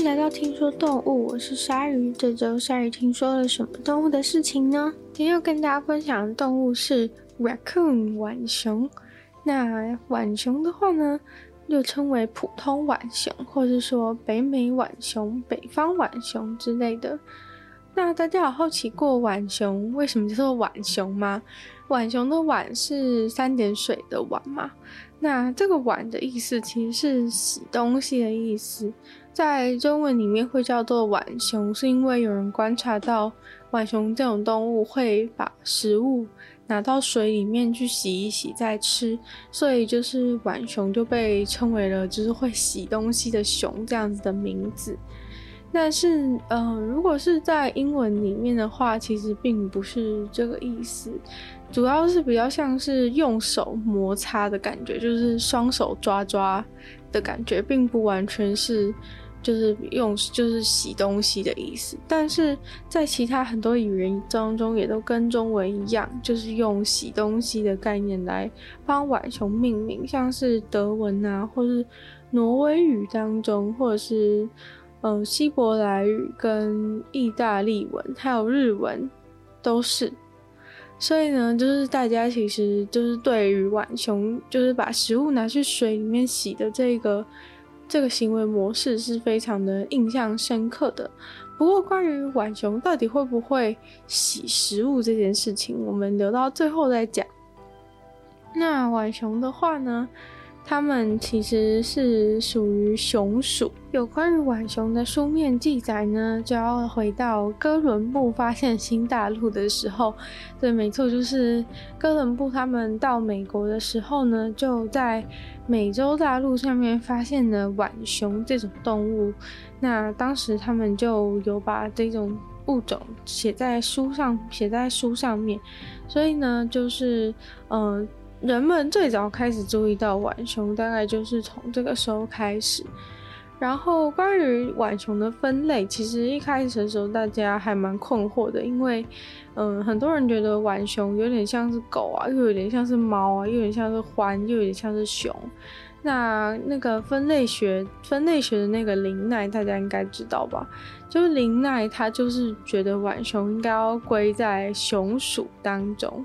迎来到听说动物，我是鲨鱼。这周鲨鱼听说了什么动物的事情呢？今天要跟大家分享的动物是 raccoon 浣熊。那浣熊的话呢，又称为普通浣熊，或是说北美浣熊、北方浣熊之类的。那大家有好奇过浣熊为什么叫做浣熊吗？浣熊的浣是三点水的浣嘛？那这个浣的意思其实是洗东西的意思。在中文里面会叫做浣熊，是因为有人观察到浣熊这种动物会把食物拿到水里面去洗一洗再吃，所以就是浣熊就被称为了就是会洗东西的熊这样子的名字。但是，呃，如果是在英文里面的话，其实并不是这个意思，主要是比较像是用手摩擦的感觉，就是双手抓抓的感觉，并不完全是。就是用就是洗东西的意思，但是在其他很多语言当中也都跟中文一样，就是用洗东西的概念来帮浣熊命名，像是德文啊，或是挪威语当中，或者是呃希伯来语跟意大利文，还有日文都是。所以呢，就是大家其实就是对于浣熊，就是把食物拿去水里面洗的这个。这个行为模式是非常的印象深刻的。不过，关于浣熊到底会不会洗食物这件事情，我们留到最后再讲。那浣熊的话呢，它们其实是属于熊属。有关于浣熊的书面记载呢，就要回到哥伦布发现新大陆的时候。对，没错，就是哥伦布他们到美国的时候呢，就在美洲大陆上面发现了浣熊这种动物。那当时他们就有把这种物种写在书上，写在书上面。所以呢，就是嗯。人们最早开始注意到浣熊，大概就是从这个时候开始。然后关于浣熊的分类，其实一开始的时候大家还蛮困惑的，因为嗯，很多人觉得浣熊有点像是狗啊，又有点像是猫啊，又有点像是獾，又有点像是熊。那那个分类学，分类学的那个林奈，大家应该知道吧？就是林奈，他就是觉得浣熊应该要归在熊属当中。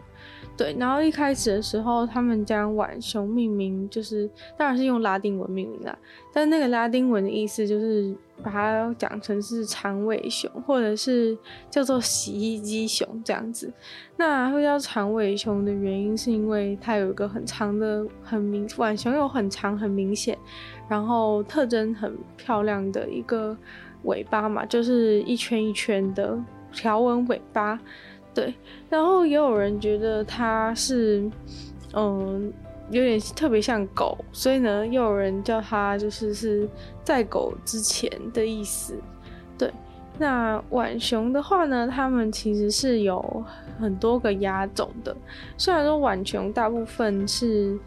对，然后一开始的时候，他们将浣熊命名，就是当然是用拉丁文命名啦。但那个拉丁文的意思就是把它讲成是长尾熊，或者是叫做洗衣机熊这样子。那会叫长尾熊的原因，是因为它有一个很长的、很明浣熊有很长、很明显，然后特征很漂亮的一个尾巴嘛，就是一圈一圈的条纹尾巴。对，然后也有人觉得它是，嗯，有点特别像狗，所以呢，又有人叫它就是是在狗之前的意思。对，那浣熊的话呢，它们其实是有很多个亚种的，虽然说浣熊大部分是。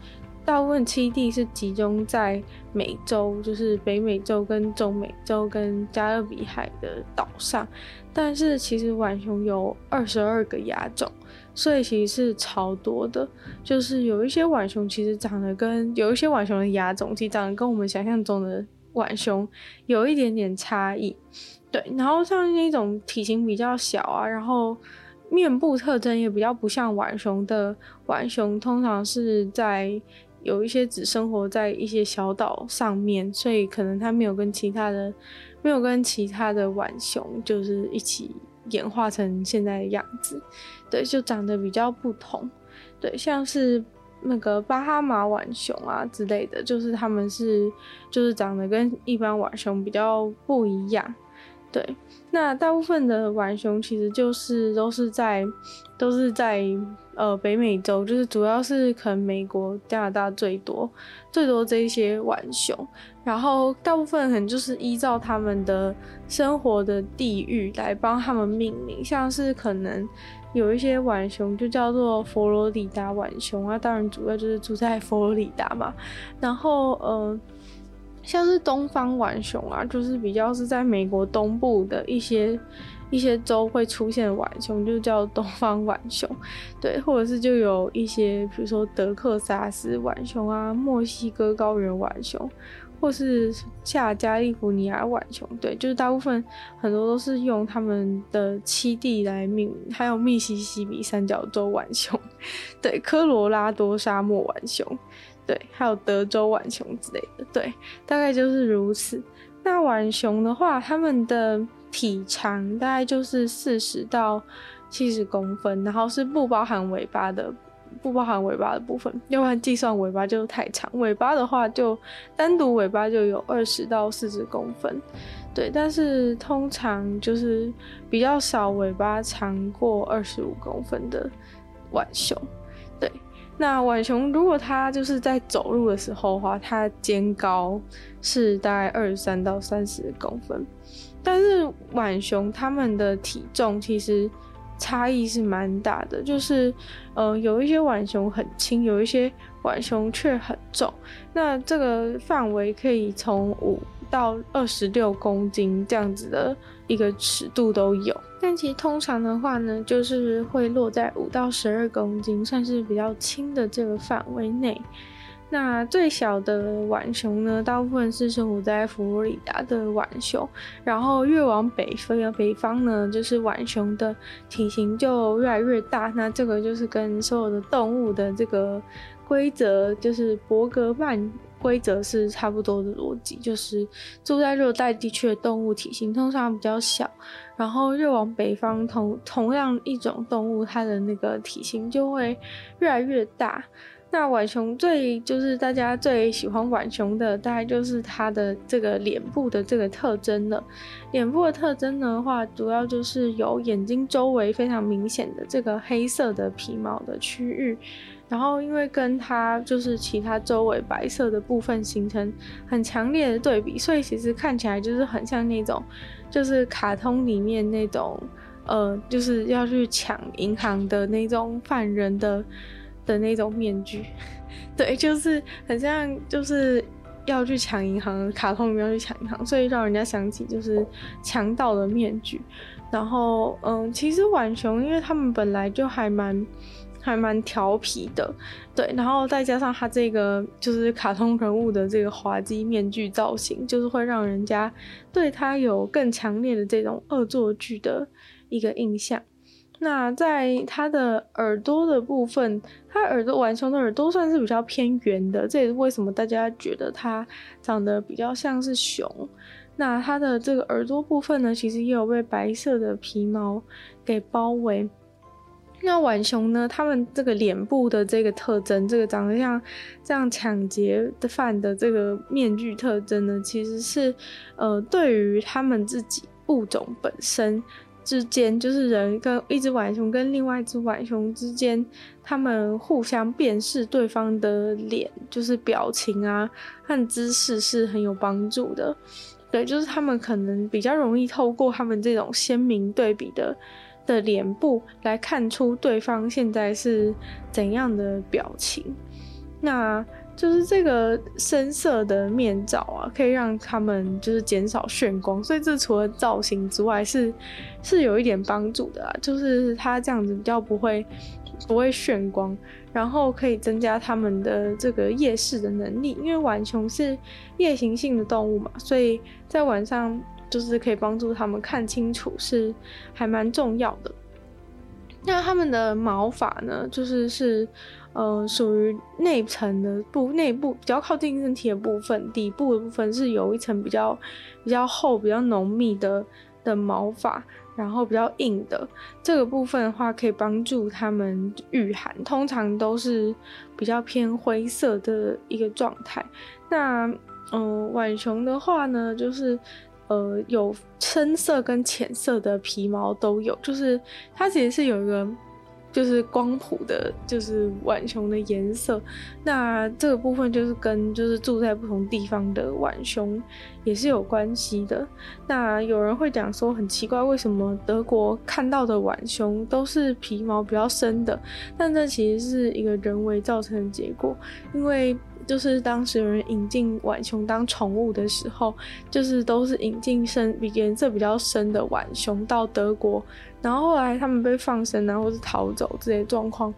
大部分栖地是集中在美洲，就是北美洲跟中美洲跟加勒比海的岛上，但是其实浣熊有二十二个亚种，所以其实是超多的。就是有一些浣熊其实长得跟有一些浣熊的亚种其实长得跟我们想象中的浣熊有一点点差异。对，然后像那种体型比较小啊，然后面部特征也比较不像浣熊的浣熊，通常是在。有一些只生活在一些小岛上面，所以可能它没有跟其他的，没有跟其他的浣熊就是一起演化成现在的样子，对，就长得比较不同，对，像是那个巴哈马浣熊啊之类的，就是他们是就是长得跟一般浣熊比较不一样，对，那大部分的浣熊其实就是都是在都是在。呃，北美洲就是主要是可能美国、加拿大最多，最多这些浣熊，然后大部分可能就是依照他们的生活的地域来帮他们命名，像是可能有一些浣熊就叫做佛罗里达浣熊啊，当然主要就是住在佛罗里达嘛，然后呃，像是东方浣熊啊，就是比较是在美国东部的一些。一些州会出现浣熊，就叫东方浣熊，对，或者是就有一些，比如说德克萨斯浣熊啊，墨西哥高原浣熊，或是下加利福尼亚浣熊，对，就是大部分很多都是用他们的栖地来命名，还有密西西比三角洲浣熊，对，科罗拉多沙漠浣熊，对，还有德州浣熊之类的，对，大概就是如此。那浣熊的话，他们的体长大概就是四十到七十公分，然后是不包含尾巴的，不包含尾巴的部分，要不然计算尾巴就太长。尾巴的话，就单独尾巴就有二十到四十公分，对。但是通常就是比较少尾巴长过二十五公分的浣熊，对。那浣熊如果它就是在走路的时候的话，它肩高是大概二十三到三十公分。但是浣熊它们的体重其实差异是蛮大的，就是呃有一些浣熊很轻，有一些浣熊却很重。那这个范围可以从五到二十六公斤这样子的一个尺度都有。但其实通常的话呢，就是会落在五到十二公斤，算是比较轻的这个范围内。那最小的浣熊呢，大部分是生活在佛罗里达的浣熊，然后越往北飞，北方呢，就是浣熊的体型就越来越大。那这个就是跟所有的动物的这个规则，就是伯格曼规则是差不多的逻辑，就是住在热带地区的动物体型通常比较小，然后越往北方同同样一种动物，它的那个体型就会越来越大。那浣熊最就是大家最喜欢浣熊的，大概就是它的这个脸部的这个特征了。脸部的特征的话，主要就是有眼睛周围非常明显的这个黑色的皮毛的区域，然后因为跟它就是其他周围白色的部分形成很强烈的对比，所以其实看起来就是很像那种就是卡通里面那种呃，就是要去抢银行的那种犯人的。的那种面具，对，就是很像，就是要去抢银行，卡通里面要去抢银行，所以让人家想起就是强盗的面具。然后，嗯，其实浣熊，因为他们本来就还蛮还蛮调皮的，对，然后再加上他这个就是卡通人物的这个滑稽面具造型，就是会让人家对他有更强烈的这种恶作剧的一个印象。那在它的耳朵的部分，它耳朵浣熊的耳朵算是比较偏圆的，这也是为什么大家觉得它长得比较像是熊。那它的这个耳朵部分呢，其实也有被白色的皮毛给包围。那浣熊呢，它们这个脸部的这个特征，这个长得像这样抢劫的犯的这个面具特征呢，其实是呃，对于他们自己物种本身。之间就是人跟一只浣熊跟另外一只浣熊之间，他们互相辨识对方的脸，就是表情啊和姿势是很有帮助的。对，就是他们可能比较容易透过他们这种鲜明对比的的脸部来看出对方现在是怎样的表情。那。就是这个深色的面罩啊，可以让他们就是减少眩光，所以这除了造型之外是是有一点帮助的啊。就是它这样子比较不会不会眩光，然后可以增加他们的这个夜视的能力，因为浣熊是夜行性的动物嘛，所以在晚上就是可以帮助他们看清楚，是还蛮重要的。那他们的毛发呢，就是是。呃，属于内层的部，内部比较靠近身体的部分，底部的部分是有一层比较比较厚、比较浓密的的毛发，然后比较硬的这个部分的话，可以帮助他们御寒。通常都是比较偏灰色的一个状态。那嗯，呃，浣熊的话呢，就是呃有深色跟浅色的皮毛都有，就是它其实是有一个。就是光谱的，就是浣熊的颜色。那这个部分就是跟就是住在不同地方的浣熊也是有关系的。那有人会讲说很奇怪，为什么德国看到的浣熊都是皮毛比较深的？但这其实是一个人为造成的结果，因为就是当时有人引进浣熊当宠物的时候，就是都是引进深比颜色比较深的浣熊到德国，然后后来他们被放生啊，或是逃走这些状况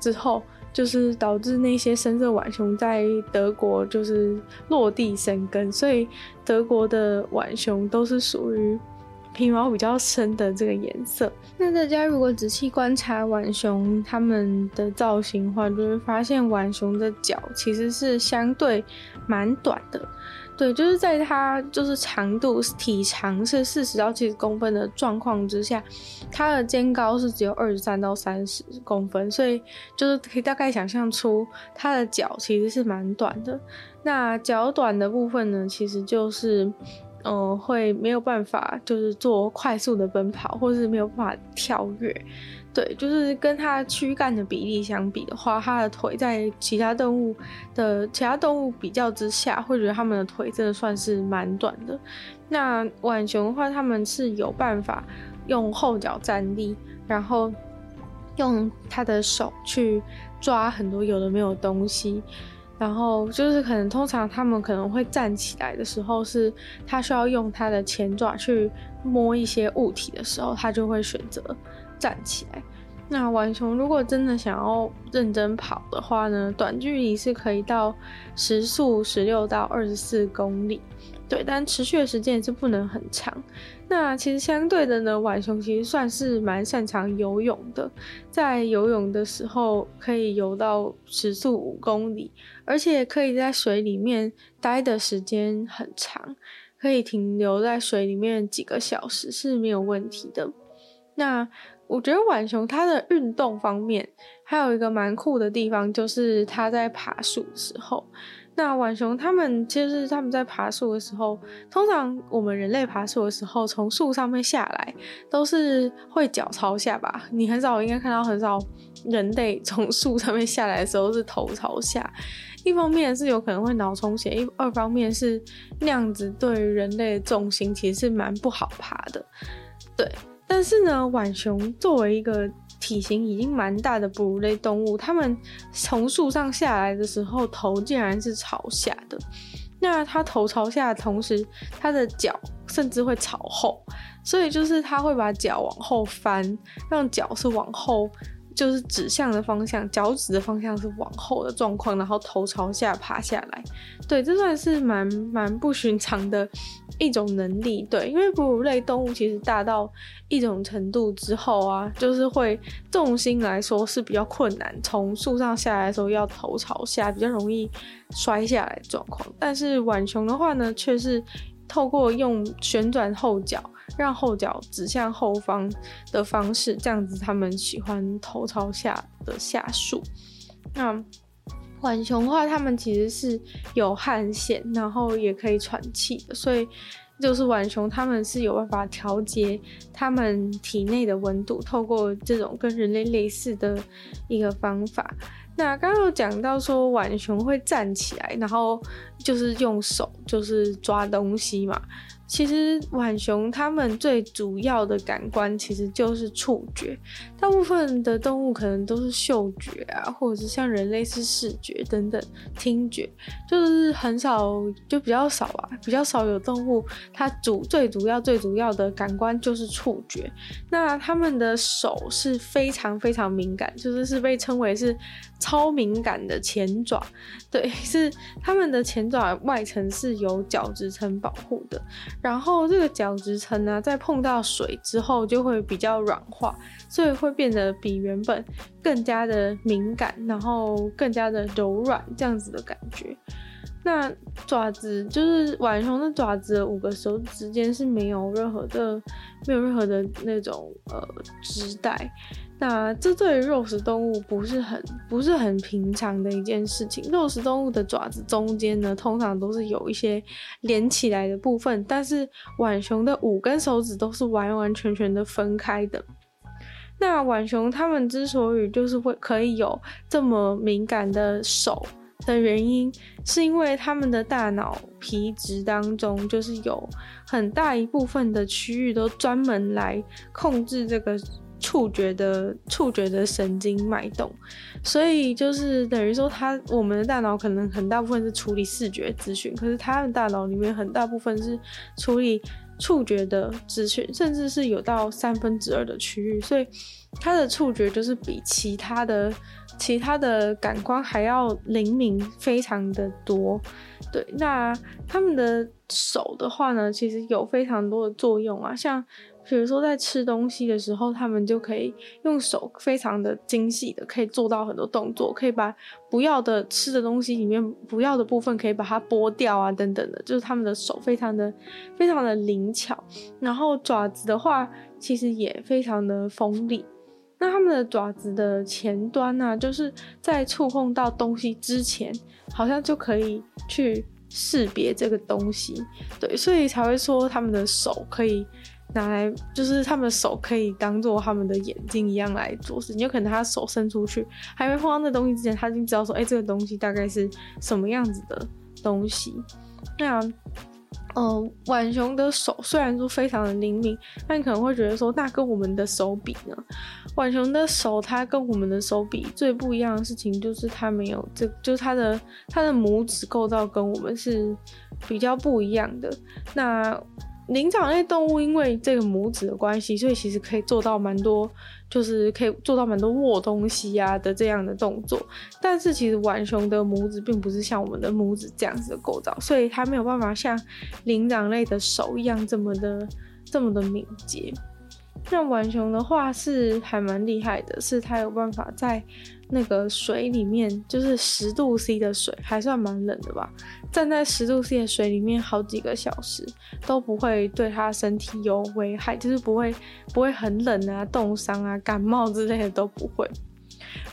之后，就是导致那些深色浣熊在德国就是落地生根，所以德国的浣熊都是属于。皮毛比较深的这个颜色，那大家如果仔细观察浣熊它们的造型的话，就会发现浣熊的脚其实是相对蛮短的。对，就是在它就是长度体长是四十到七十公分的状况之下，它的肩高是只有二十三到三十公分，所以就是可以大概想象出它的脚其实是蛮短的。那脚短的部分呢，其实就是。嗯，会没有办法，就是做快速的奔跑，或是没有办法跳跃。对，就是跟它躯干的比例相比的话，它的腿在其他动物的其他动物比较之下，会觉得它们的腿真的算是蛮短的。那浣熊的话，它们是有办法用后脚站立，然后用它的手去抓很多有的没有的东西。然后就是可能通常他们可能会站起来的时候，是他需要用他的前爪去摸一些物体的时候，他就会选择站起来。那浣熊如果真的想要认真跑的话呢，短距离是可以到时速十六到二十四公里。对，但持续的时间也是不能很长。那其实相对的呢，浣熊其实算是蛮擅长游泳的，在游泳的时候可以游到时速五公里，而且可以在水里面待的时间很长，可以停留在水里面几个小时是没有问题的。那我觉得浣熊它的运动方面还有一个蛮酷的地方，就是它在爬树的时候。那浣熊他们其实他们在爬树的时候，通常我们人类爬树的时候，从树上面下来都是会脚朝下吧？你很少应该看到很少人类从树上面下来的时候是头朝下。一方面是有可能会脑充血，一二方面是那样子对于人类的重心其实是蛮不好爬的。对，但是呢，浣熊作为一个体型已经蛮大的哺乳类动物，它们从树上下来的时候，头竟然是朝下的。那它头朝下的同时，它的脚甚至会朝后，所以就是它会把脚往后翻，让脚是往后。就是指向的方向，脚趾的方向是往后的状况，然后头朝下爬下来。对，这算是蛮蛮不寻常的一种能力。对，因为哺乳类动物其实大到一种程度之后啊，就是会重心来说是比较困难，从树上下来的时候要头朝下，比较容易摔下来状况。但是浣熊的话呢，却是透过用旋转后脚。让后脚指向后方的方式，这样子他们喜欢头朝下的下树。那浣熊的话，他们其实是有汗腺，然后也可以喘气的，所以就是浣熊他们是有办法调节他们体内的温度，透过这种跟人类类似的一个方法。那刚刚有讲到说浣熊会站起来，然后就是用手就是抓东西嘛。其实浣熊它们最主要的感官其实就是触觉，大部分的动物可能都是嗅觉啊，或者是像人类是视觉等等，听觉就是很少，就比较少啊，比较少有动物它主最主要最主要的感官就是触觉。那它们的手是非常非常敏感，就是是被称为是超敏感的前爪，对，是它们的前爪外层是由角质层保护的。然后这个角质层呢，在碰到水之后就会比较软化，所以会变得比原本更加的敏感，然后更加的柔软，这样子的感觉。那爪子就是浣熊的爪子五个手指之间是没有任何的，没有任何的那种呃织带。那这对于肉食动物不是很不是很平常的一件事情。肉食动物的爪子中间呢，通常都是有一些连起来的部分，但是浣熊的五根手指都是完完全全的分开的。那浣熊它们之所以就是会可以有这么敏感的手的原因，是因为它们的大脑皮质当中就是有很大一部分的区域都专门来控制这个。触觉的触觉的神经脉动，所以就是等于说，它我们的大脑可能很大部分是处理视觉资讯，可是它的大脑里面很大部分是处理触觉的资讯，甚至是有到三分之二的区域，所以它的触觉就是比其他的其他的感官还要灵敏，非常的多。对，那他们的手的话呢，其实有非常多的作用啊，像。比如说，在吃东西的时候，他们就可以用手非常的精细的，可以做到很多动作，可以把不要的吃的东西里面不要的部分可以把它剥掉啊，等等的，就是他们的手非常的非常的灵巧。然后爪子的话，其实也非常的锋利。那他们的爪子的前端呢，就是在触碰到东西之前，好像就可以去识别这个东西。对，所以才会说他们的手可以。拿来就是他们手可以当做他们的眼睛一样来做事，你有可能他手伸出去，还没碰到那东西之前，他就知道说，哎、欸，这个东西大概是什么样子的东西。那，嗯、呃，浣熊的手虽然说非常的灵敏，但可能会觉得说，那跟我们的手比呢？浣熊的手它跟我们的手比最不一样的事情就是它没有这，就是它的它的拇指构造跟我们是比较不一样的。那灵长类动物因为这个拇指的关系，所以其实可以做到蛮多，就是可以做到蛮多握东西啊的这样的动作。但是其实浣熊的拇指并不是像我们的拇指这样子的构造，所以它没有办法像灵长类的手一样这么的这么的敏捷。那浣熊的话是还蛮厉害的，是它有办法在那个水里面，就是十度 C 的水，还算蛮冷的吧。站在十度 C 的水里面好几个小时，都不会对它身体有危害，就是不会不会很冷啊、冻伤啊、感冒之类的都不会。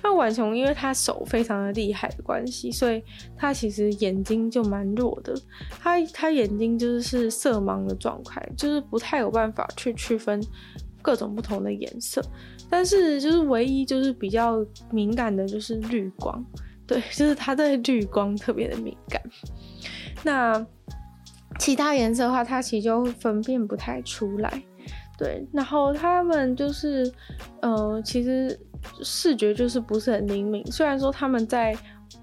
那浣熊因为它手非常的厉害的关系，所以它其实眼睛就蛮弱的。它它眼睛就是是色盲的状态，就是不太有办法去区分。各种不同的颜色，但是就是唯一就是比较敏感的就是绿光，对，就是它对绿光特别的敏感。那其他颜色的话，它其实就分辨不太出来，对。然后他们就是，呃，其实视觉就是不是很灵敏，虽然说他们在。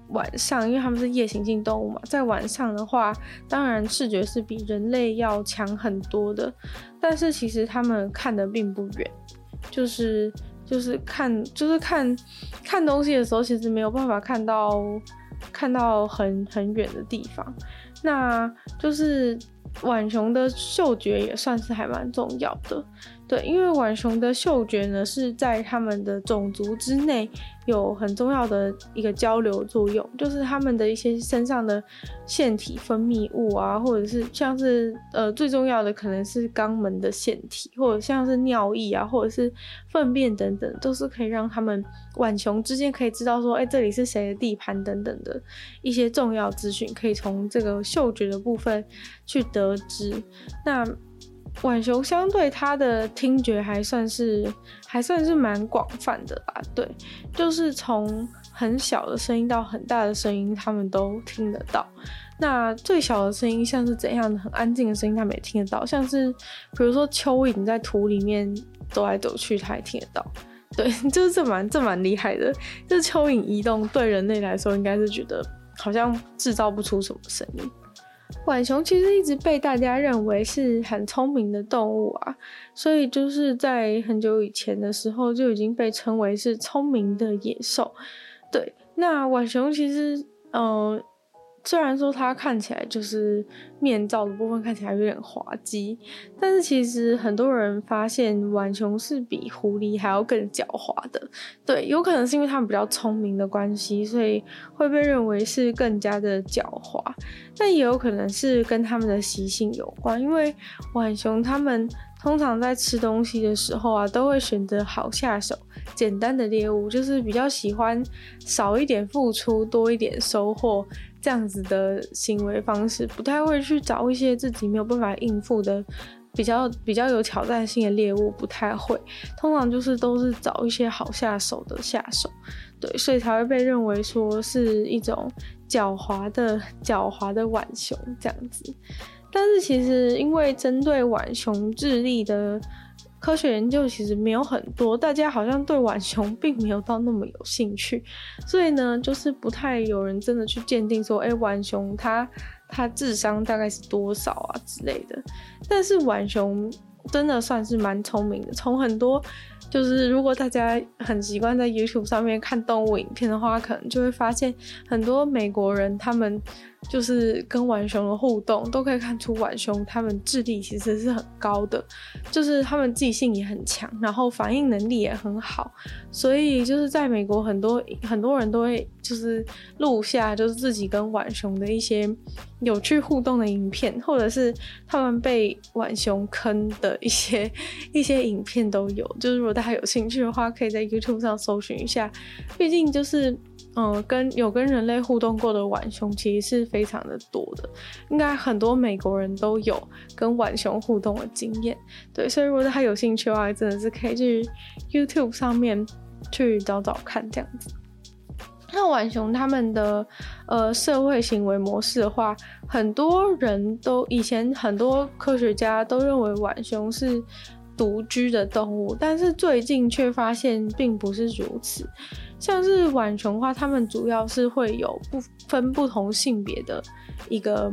晚上，因为他们是夜行性动物嘛，在晚上的话，当然视觉是比人类要强很多的，但是其实他们看的并不远，就是就是看就是看看东西的时候，其实没有办法看到看到很很远的地方，那就是浣熊的嗅觉也算是还蛮重要的。对，因为浣熊的嗅觉呢，是在他们的种族之内有很重要的一个交流作用，就是他们的一些身上的腺体分泌物啊，或者是像是呃最重要的可能是肛门的腺体，或者像是尿液啊，或者是粪便等等，都是可以让他们浣熊之间可以知道说，哎，这里是谁的地盘等等的一些重要资讯，可以从这个嗅觉的部分去得知。那浣熊相对它的听觉还算是还算是蛮广泛的吧，对，就是从很小的声音到很大的声音，他们都听得到。那最小的声音像是怎样的很安静的声音，他们也听得到，像是比如说蚯蚓在土里面走来走去，它也听得到。对，就是这蛮这蛮厉害的，就是蚯蚓移动对人类来说应该是觉得好像制造不出什么声音。浣熊其实一直被大家认为是很聪明的动物啊，所以就是在很久以前的时候就已经被称为是聪明的野兽。对，那浣熊其实，嗯、虽然说它看起来就是面罩的部分看起来有点滑稽，但是其实很多人发现浣熊是比狐狸还要更狡猾的。对，有可能是因为它们比较聪明的关系，所以会被认为是更加的狡猾。但也有可能是跟它们的习性有关，因为浣熊它们通常在吃东西的时候啊，都会选择好下手、简单的猎物，就是比较喜欢少一点付出，多一点收获。这样子的行为方式，不太会去找一些自己没有办法应付的比较比较有挑战性的猎物，不太会。通常就是都是找一些好下手的下手，对，所以才会被认为说是一种狡猾的狡猾的浣熊这样子。但是其实因为针对浣熊智力的科学研究其实没有很多，大家好像对浣熊 并没有到那么有兴趣，所以呢，就是不太有人真的去鉴定说，哎，浣熊它它智商大概是多少啊之类的。但是浣熊真的算是蛮聪明的，从很多。就是如果大家很习惯在 YouTube 上面看动物影片的话，可能就会发现很多美国人他们。就是跟浣熊的互动，都可以看出浣熊它们智力其实是很高的，就是它们记性也很强，然后反应能力也很好，所以就是在美国很多很多人都会就是录下就是自己跟浣熊的一些有趣互动的影片，或者是他们被浣熊坑的一些一些影片都有。就是如果大家有兴趣的话，可以在 YouTube 上搜寻一下，毕竟就是。嗯，跟有跟人类互动过的浣熊其实是非常的多的，应该很多美国人都有跟浣熊互动的经验。对，所以如果他有兴趣的话，真的是可以去 YouTube 上面去找找看这样子。那浣熊他们的呃社会行为模式的话，很多人都以前很多科学家都认为浣熊是独居的动物，但是最近却发现并不是如此。像是浣熊的话，它们主要是会有不分不同性别的一个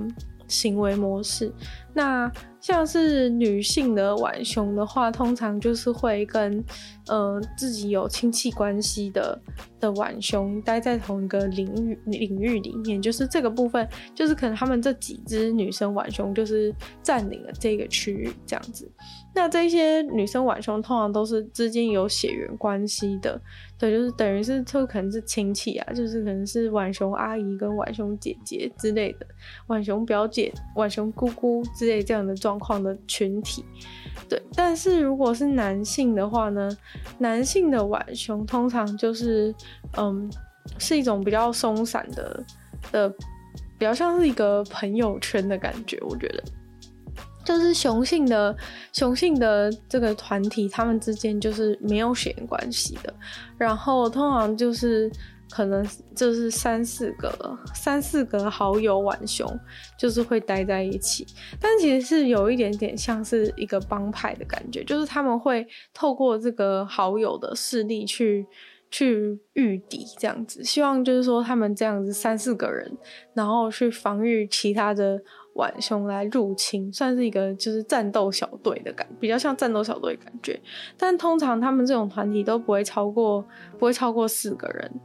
行为模式。那像是女性的浣熊的话，通常就是会跟呃自己有亲戚关系的的浣熊待在同一个领域领域里面，就是这个部分，就是可能他们这几只女生浣熊就是占领了这个区域这样子。那这些女生浣熊通常都是之间有血缘关系的。对，就是等于是，这可能是亲戚啊，就是可能是浣熊阿姨跟浣熊姐姐之类的，浣熊表姐、浣熊姑姑之类这样的状况的群体。对，但是如果是男性的话呢，男性的浣熊通常就是，嗯，是一种比较松散的的，比较像是一个朋友圈的感觉，我觉得。就是雄性的雄性的这个团体，他们之间就是没有血缘关系的，然后通常就是可能就是三四个三四个好友浣熊，就是会待在一起，但其实是有一点点像是一个帮派的感觉，就是他们会透过这个好友的势力去去御敌这样子，希望就是说他们这样子三四个人，然后去防御其他的。晚熊来入侵，算是一个就是战斗小队的感，比较像战斗小队的感觉。但通常他们这种团体都不会超过，不会超过四个人。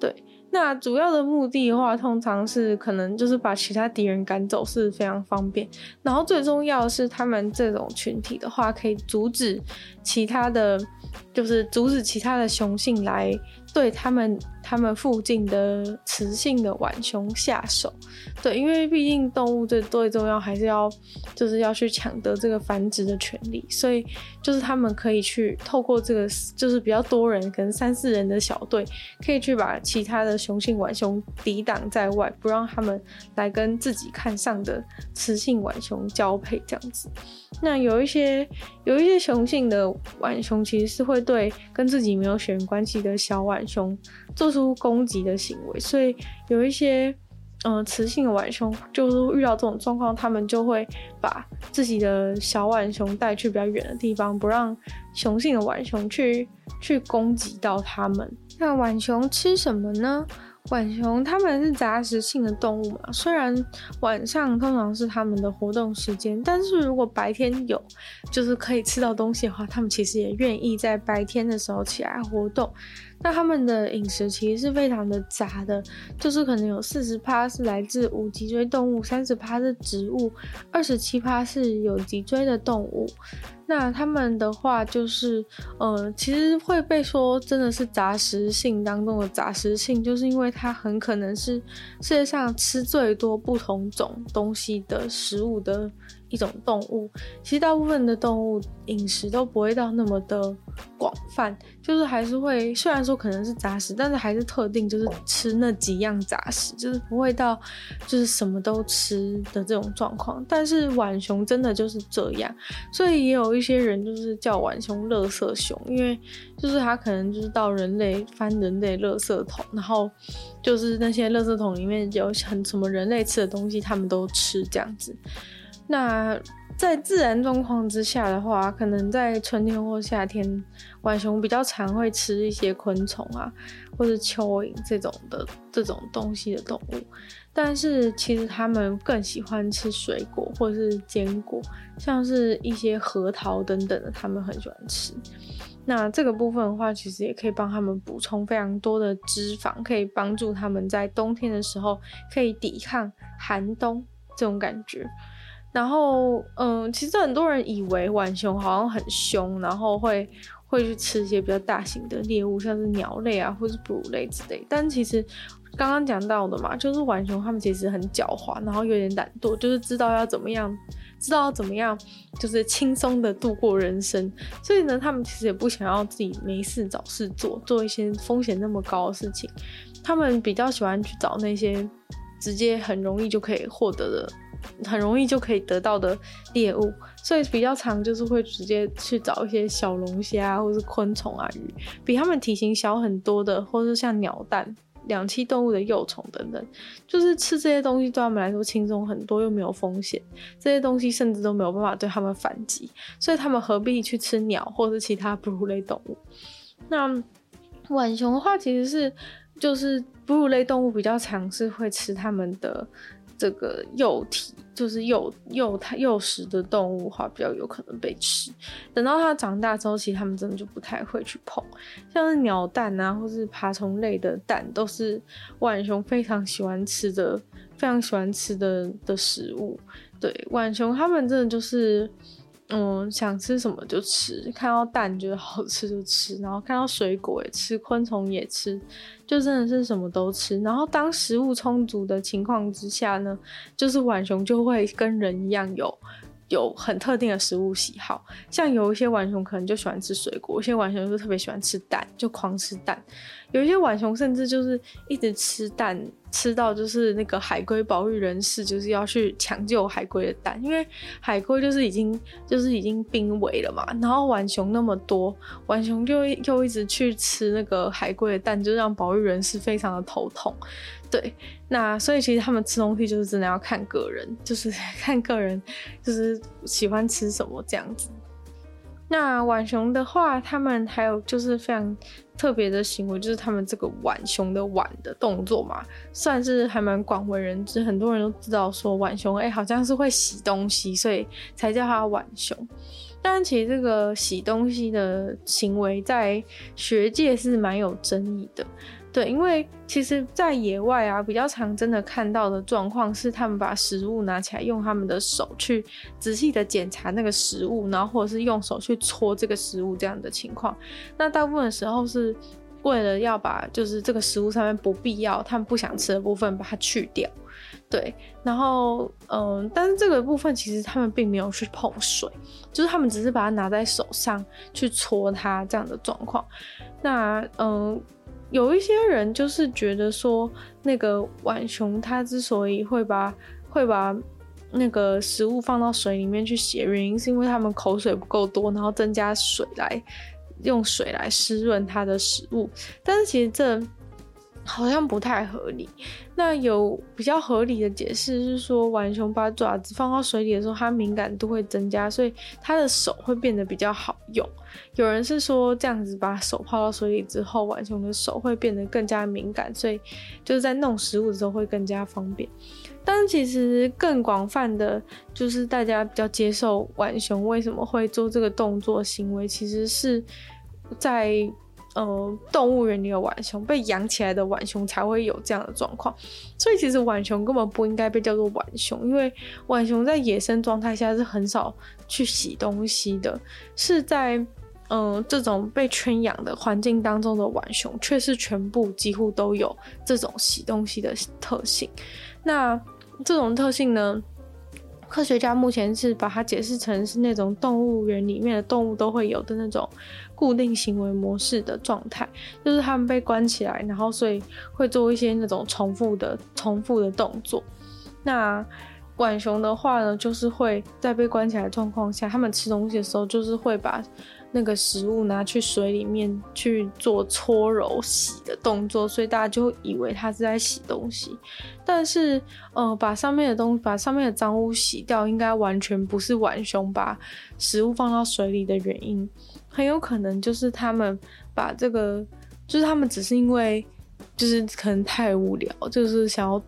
对，那主要的目的的话，通常是可能就是把其他敌人赶走，是非常方便。然后最重要的是，他们这种群体的话，可以阻止其他的，就是阻止其他的雄性来。对他们，他们附近的雌性的浣熊下手，对，因为毕竟动物最最重要还是要，就是要去抢得这个繁殖的权利，所以就是他们可以去透过这个，就是比较多人，可能三四人的小队，可以去把其他的雄性浣熊抵挡在外，不让他们来跟自己看上的雌性浣熊交配这样子。那有一些有一些雄性的浣熊其实是会对跟自己没有血缘关系的小浣熊做出攻击的行为，所以有一些嗯、呃、雌性的浣熊就是遇到这种状况，他们就会把自己的小浣熊带去比较远的地方，不让雄性的浣熊去去攻击到它们。那浣熊吃什么呢？浣熊它们是杂食性的动物嘛，虽然晚上通常是它们的活动时间，但是如果白天有就是可以吃到东西的话，它们其实也愿意在白天的时候起来活动。那他们的饮食其实是非常的杂的，就是可能有四十趴是来自无脊椎动物，三十趴是植物，二十七趴是有脊椎的动物。那他们的话就是，呃，其实会被说真的是杂食性当中的杂食性，就是因为它很可能是世界上吃最多不同种东西的食物的。一种动物，其实大部分的动物饮食都不会到那么的广泛，就是还是会，虽然说可能是杂食，但是还是特定就是吃那几样杂食，就是不会到就是什么都吃的这种状况。但是浣熊真的就是这样，所以也有一些人就是叫浣熊“垃圾熊”，因为就是它可能就是到人类翻人类垃圾桶，然后就是那些垃圾桶里面有很什么人类吃的东西，他们都吃这样子。那在自然状况之下的话，可能在春天或夏天，浣熊比较常会吃一些昆虫啊，或者蚯蚓这种的这种东西的动物。但是其实它们更喜欢吃水果或者是坚果，像是一些核桃等等的，它们很喜欢吃。那这个部分的话，其实也可以帮他们补充非常多的脂肪，可以帮助他们在冬天的时候可以抵抗寒冬这种感觉。然后，嗯，其实很多人以为浣熊好像很凶，然后会会去吃一些比较大型的猎物，像是鸟类啊，或是哺乳类之类。但其实刚刚讲到的嘛，就是浣熊它们其实很狡猾，然后有点懒惰，就是知道要怎么样。知道要怎么样，就是轻松的度过人生，所以呢，他们其实也不想要自己没事找事做，做一些风险那么高的事情。他们比较喜欢去找那些直接很容易就可以获得的，很容易就可以得到的猎物，所以比较常就是会直接去找一些小龙虾或是昆虫啊、鱼，比它们体型小很多的，或是像鸟蛋。两栖动物的幼虫等等，就是吃这些东西对他们来说轻松很多，又没有风险。这些东西甚至都没有办法对他们反击，所以他们何必去吃鸟或者其他哺乳类动物？那浣熊的话，其实是就是哺乳类动物比较常是会吃它们的。这个幼体就是幼幼它幼时的动物的话，比较有可能被吃。等到它长大之后，其实它们真的就不太会去碰，像是鸟蛋啊，或是爬虫类的蛋，都是浣熊非常喜欢吃的，非常喜欢吃的的食物。对，浣熊它们真的就是。嗯，想吃什么就吃，看到蛋觉得好吃就吃，然后看到水果也吃，昆虫也吃，就真的是什么都吃。然后当食物充足的情况之下呢，就是浣熊就会跟人一样有有很特定的食物喜好，像有一些浣熊可能就喜欢吃水果，有些浣熊就特别喜欢吃蛋，就狂吃蛋。有一些浣熊甚至就是一直吃蛋。吃到就是那个海龟保育人士就是要去抢救海龟的蛋，因为海龟就是已经就是已经濒危了嘛，然后浣熊那么多，浣熊就又一直去吃那个海龟的蛋，就让保育人士非常的头痛。对，那所以其实他们吃东西就是真的要看个人，就是 看个人就是喜欢吃什么这样子。那浣熊的话，他们还有就是非常特别的行为，就是他们这个浣熊的浣的动作嘛，算是还蛮广为人知，很多人都知道说浣熊哎、好像是会洗东西，所以才叫它浣熊。但其实这个洗东西的行为在学界是蛮有争议的。对，因为其实，在野外啊，比较常真的看到的状况是，他们把食物拿起来，用他们的手去仔细的检查那个食物，然后或者是用手去搓这个食物这样的情况。那大部分时候是为了要把就是这个食物上面不必要、他们不想吃的部分把它去掉。对，然后嗯，但是这个部分其实他们并没有去碰水，就是他们只是把它拿在手上去搓它这样的状况。那嗯。有一些人就是觉得说，那个浣熊它之所以会把会把那个食物放到水里面去洗，原因是因为它们口水不够多，然后增加水来用水来湿润它的食物。但是其实这好像不太合理。那有比较合理的解释是说，浣熊把爪子放到水里的时候，它敏感度会增加，所以它的手会变得比较好用。有人是说，这样子把手泡到水里之后，浣熊的手会变得更加敏感，所以就是在弄食物的时候会更加方便。但是其实更广泛的，就是大家比较接受浣熊为什么会做这个动作行为，其实是在呃动物园里的浣熊被养起来的浣熊才会有这样的状况。所以其实浣熊根本不应该被叫做浣熊，因为浣熊在野生状态下是很少去洗东西的，是在。嗯，这种被圈养的环境当中的浣熊，却是全部几乎都有这种洗东西的特性。那这种特性呢，科学家目前是把它解释成是那种动物园里面的动物都会有的那种固定行为模式的状态，就是他们被关起来，然后所以会做一些那种重复的、重复的动作。那浣熊的话呢，就是会在被关起来的状况下，他们吃东西的时候，就是会把那个食物拿去水里面去做搓揉洗的动作，所以大家就以为他是在洗东西。但是，呃，把上面的东西，把上面的脏污洗掉，应该完全不是浣熊把食物放到水里的原因，很有可能就是他们把这个，就是他们只是因为，就是可能太无聊，就是想要。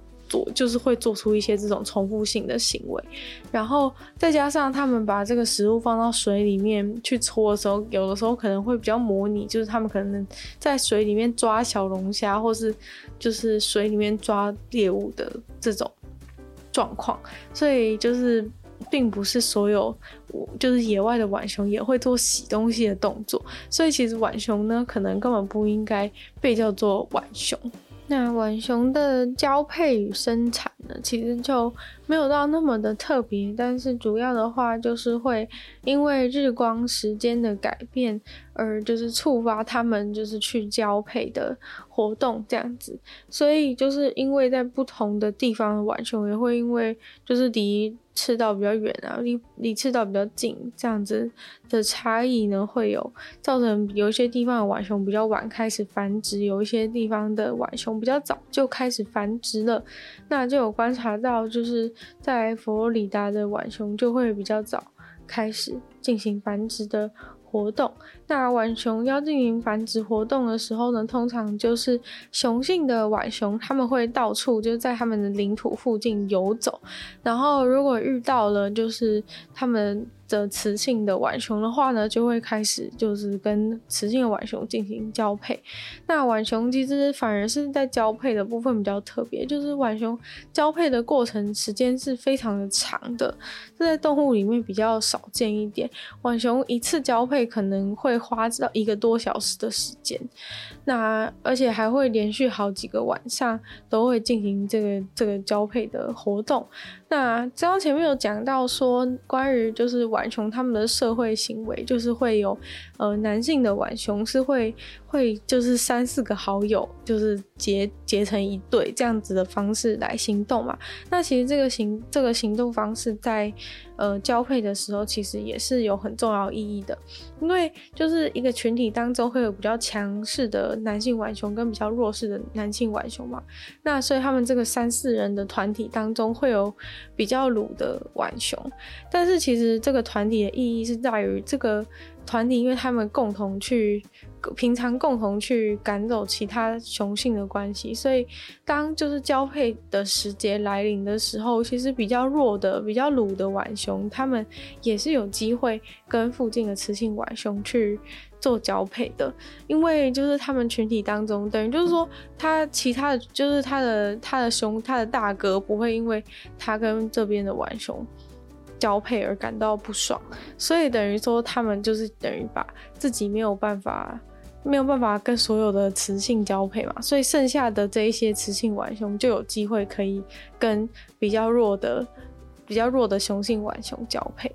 就是会做出一些这种重复性的行为，然后再加上他们把这个食物放到水里面去搓的时候，有的时候可能会比较模拟，就是他们可能在水里面抓小龙虾，或是就是水里面抓猎物的这种状况，所以就是并不是所有就是野外的浣熊也会做洗东西的动作，所以其实浣熊呢，可能根本不应该被叫做浣熊。那浣熊的交配与生产呢，其实就没有到那么的特别，但是主要的话就是会因为日光时间的改变而就是触发它们就是去交配的活动这样子，所以就是因为在不同的地方的浣熊也会因为就是离赤道比较远啊，离离赤道比较近，这样子的差异呢，会有造成有一些地方的浣熊比较晚开始繁殖，有一些地方的浣熊比较早就开始繁殖了。那就有观察到，就是在佛罗里达的浣熊就会比较早开始进行繁殖的活动。那浣熊要进行繁殖活动的时候呢，通常就是雄性的浣熊，他们会到处就是在他们的领土附近游走，然后如果遇到了就是他们的雌性的浣熊的话呢，就会开始就是跟雌性的浣熊进行交配。那浣熊其实反而是在交配的部分比较特别，就是浣熊交配的过程时间是非常的长的，这在动物里面比较少见一点。浣熊一次交配可能会。会花到一个多小时的时间，那而且还会连续好几个晚上都会进行这个这个交配的活动。那刚刚前面有讲到说，关于就是浣熊他们的社会行为，就是会有呃男性的浣熊是会会就是三四个好友就是结结成一对这样子的方式来行动嘛。那其实这个行这个行动方式在呃交配的时候其实也是有很重要意义的，因为就是一个群体当中会有比较强势的男性浣熊跟比较弱势的男性浣熊嘛。那所以他们这个三四人的团体当中会有。比较鲁的浣熊，但是其实这个团体的意义是在于这个团体，因为他们共同去平常共同去赶走其他雄性的关系，所以当就是交配的时节来临的时候，其实比较弱的、比较鲁的浣熊，他们也是有机会跟附近的雌性浣熊去。做交配的，因为就是他们群体当中，等于就是说，他其他的就是他的他的兄他的大哥不会因为他跟这边的浣熊交配而感到不爽，所以等于说他们就是等于把自己没有办法没有办法跟所有的雌性交配嘛，所以剩下的这一些雌性浣熊就有机会可以跟比较弱的比较弱的雄性浣熊交配。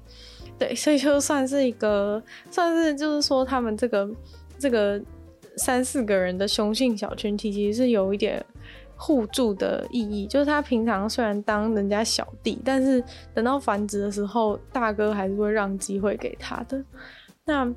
对，所以就算是一个，算是就是说，他们这个这个三四个人的雄性小群体，其实是有一点互助的意义。就是他平常虽然当人家小弟，但是等到繁殖的时候，大哥还是会让机会给他的。那。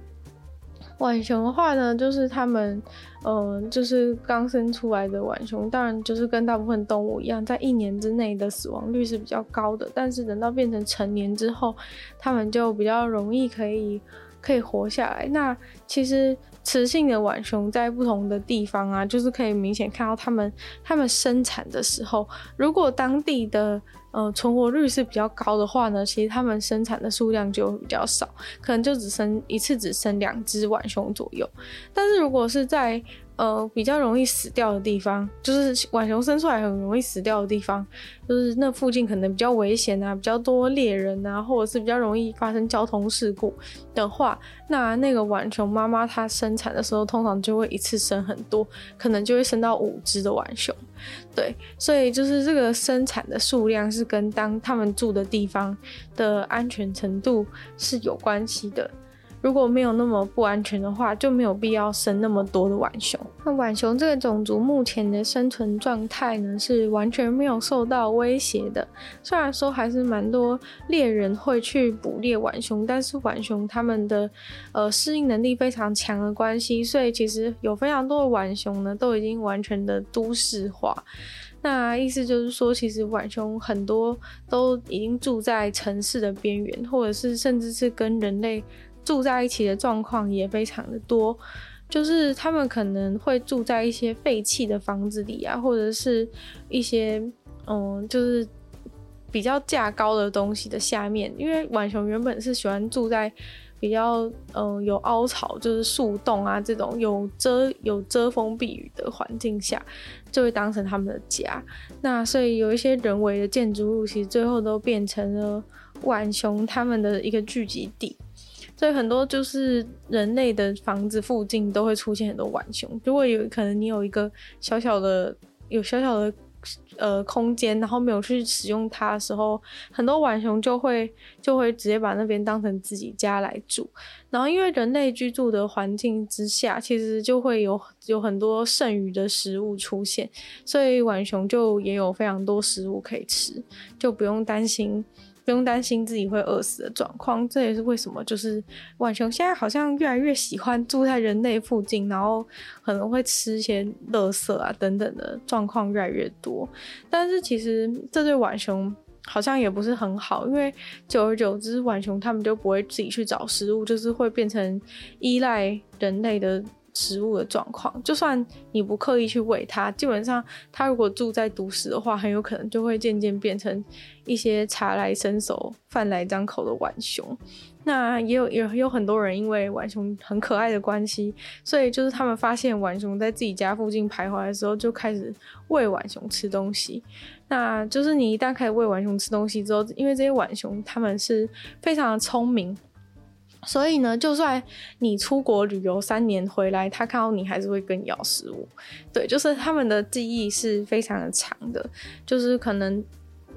浣熊的话呢，就是他们，嗯、呃，就是刚生出来的浣熊，当然就是跟大部分动物一样，在一年之内的死亡率是比较高的。但是等到变成成年之后，他们就比较容易可以可以活下来。那其实雌性的浣熊在不同的地方啊，就是可以明显看到它们它们生产的时候，如果当地的。呃，存活率是比较高的话呢，其实他们生产的数量就比较少，可能就只生一次只生两只浣熊左右。但是如果是在呃，比较容易死掉的地方，就是浣熊生出来很容易死掉的地方，就是那附近可能比较危险啊，比较多猎人啊，或者是比较容易发生交通事故的话，那那个浣熊妈妈她生产的时候，通常就会一次生很多，可能就会生到五只的浣熊。对，所以就是这个生产的数量是跟当他们住的地方的安全程度是有关系的。如果没有那么不安全的话，就没有必要生那么多的浣熊。那浣熊这个种族目前的生存状态呢，是完全没有受到威胁的。虽然说还是蛮多猎人会去捕猎浣熊，但是浣熊它们的呃适应能力非常强的关系，所以其实有非常多的浣熊呢，都已经完全的都市化。那意思就是说，其实浣熊很多都已经住在城市的边缘，或者是甚至是跟人类住在一起的状况也非常的多。就是他们可能会住在一些废弃的房子里啊，或者是一些嗯，就是比较架高的东西的下面，因为浣熊原本是喜欢住在。比较嗯、有凹槽，就是树洞啊这种有遮有遮风避雨的环境下，就会当成他们的家。那所以有一些人为的建筑物，其实最后都变成了浣熊他们的一个聚集地。所以很多就是人类的房子附近都会出现很多浣熊。如果有可能，你有一个小小的有小小的。呃，空间，然后没有去使用它的时候，很多浣熊就会就会直接把那边当成自己家来住。然后，因为人类居住的环境之下，其实就会有有很多剩余的食物出现，所以浣熊就也有非常多食物可以吃，就不用担心。不用担心自己会饿死的状况，这也是为什么就是浣熊现在好像越来越喜欢住在人类附近，然后可能会吃一些垃圾啊等等的状况越来越多。但是其实这对浣熊好像也不是很好，因为久而久之，浣熊他们就不会自己去找食物，就是会变成依赖人类的。食物的状况，就算你不刻意去喂它，基本上它如果住在都市的话，很有可能就会渐渐变成一些茶来伸手、饭来张口的浣熊。那也有也有很多人因为浣熊很可爱的关系，所以就是他们发现浣熊在自己家附近徘徊的时候，就开始喂浣熊吃东西。那就是你一旦开始喂浣熊吃东西之后，因为这些浣熊他们是非常的聪明。所以呢，就算你出国旅游三年回来，他看到你还是会跟你要食物。对，就是他们的记忆是非常的长的，就是可能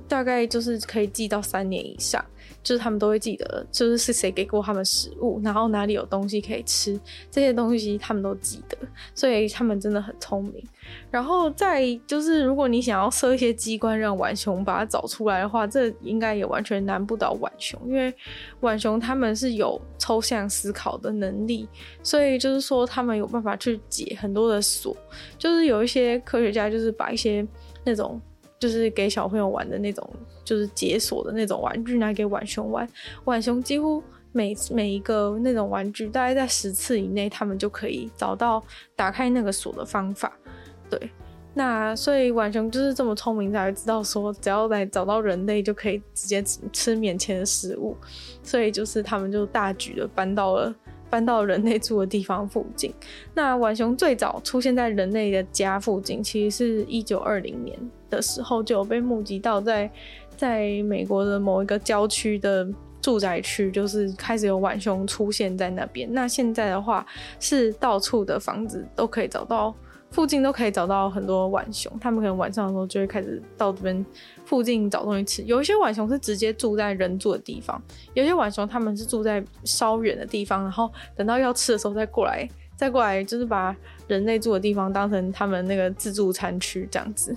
大概就是可以记到三年以上。就是他们都会记得，就是是谁给过他们食物，然后哪里有东西可以吃，这些东西他们都记得，所以他们真的很聪明。然后再就是，如果你想要设一些机关让浣熊把它找出来的话，这应该也完全难不倒浣熊，因为浣熊他们是有抽象思考的能力，所以就是说他们有办法去解很多的锁。就是有一些科学家就是把一些那种。就是给小朋友玩的那种，就是解锁的那种玩具，拿给浣熊玩。浣熊几乎每每一个那种玩具，大概在十次以内，他们就可以找到打开那个锁的方法。对，那所以浣熊就是这么聪明，才会知道说，只要来找到人类，就可以直接吃吃面前的食物。所以就是他们就大举的搬到了。搬到人类住的地方附近。那浣熊最早出现在人类的家附近，其实是一九二零年的时候就有被目击到在在美国的某一个郊区的住宅区，就是开始有浣熊出现在那边。那现在的话，是到处的房子都可以找到。附近都可以找到很多浣熊，他们可能晚上的时候就会开始到这边附近找东西吃。有一些浣熊是直接住在人住的地方，有些浣熊他们是住在稍远的地方，然后等到要吃的时候再过来，再过来就是把人类住的地方当成他们那个自助餐区这样子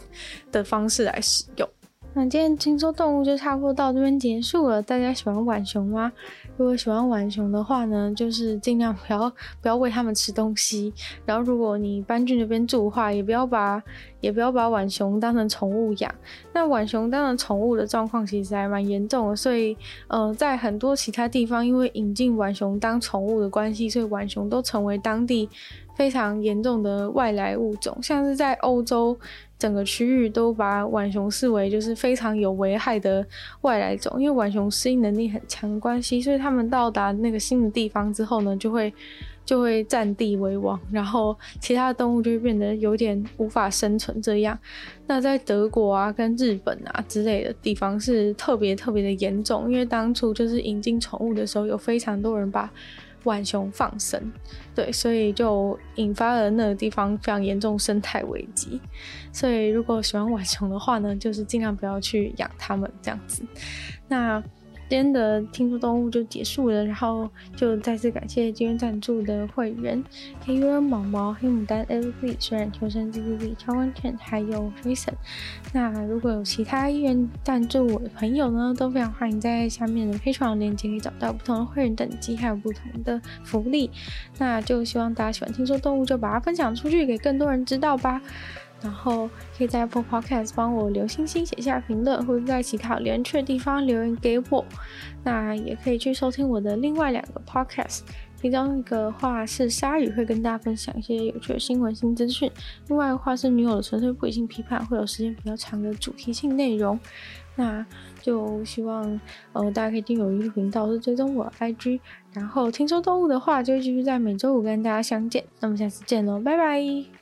的方式来使用。那今天听说动物就差不多到这边结束了。大家喜欢浣熊吗？如果喜欢浣熊的话呢，就是尽量不要不要喂它们吃东西。然后如果你搬去那边住的话，也不要把也不要把浣熊当成宠物养。那浣熊当成宠物的状况其实还蛮严重的，所以呃，在很多其他地方，因为引进浣熊当宠物的关系，所以浣熊都成为当地非常严重的外来物种，像是在欧洲。整个区域都把浣熊视为就是非常有危害的外来种，因为浣熊适应能力很强的关系，所以他们到达那个新的地方之后呢，就会就会占地为王，然后其他的动物就会变得有点无法生存这样。那在德国啊、跟日本啊之类的地方是特别特别的严重，因为当初就是引进宠物的时候，有非常多人把浣熊放生，对，所以就引发了那个地方非常严重生态危机。所以如果喜欢浣熊的话呢，就是尽量不要去养它们这样子。那今天的听说动物就结束了，然后就再次感谢今天赞助的会员黑鸢毛毛、黑牡丹、LV、虽然求生 Z Z Z、超完全还有 Jason。那如果有其他意愿赞助我的朋友呢，都非常欢迎在下面的 Patreon 链接可以找到不同的会员等级，还有不同的福利。那就希望大家喜欢听说动物，就把它分享出去，给更多人知道吧。然后可以在 Apple Podcast 帮我留星星、写下评论，或者在其他留言区的地方留言给我。那也可以去收听我的另外两个 Podcast，其中一个话是鲨鱼，会跟大家分享一些有趣的新闻新资讯；另外的话是女友的纯粹不理性批判，会有时间比较长的主题性内容。那就希望呃大家可以订阅我的频道，是追踪我的 IG。然后听说动物的话，就继续在每周五跟大家相见。那么下次见喽，拜拜。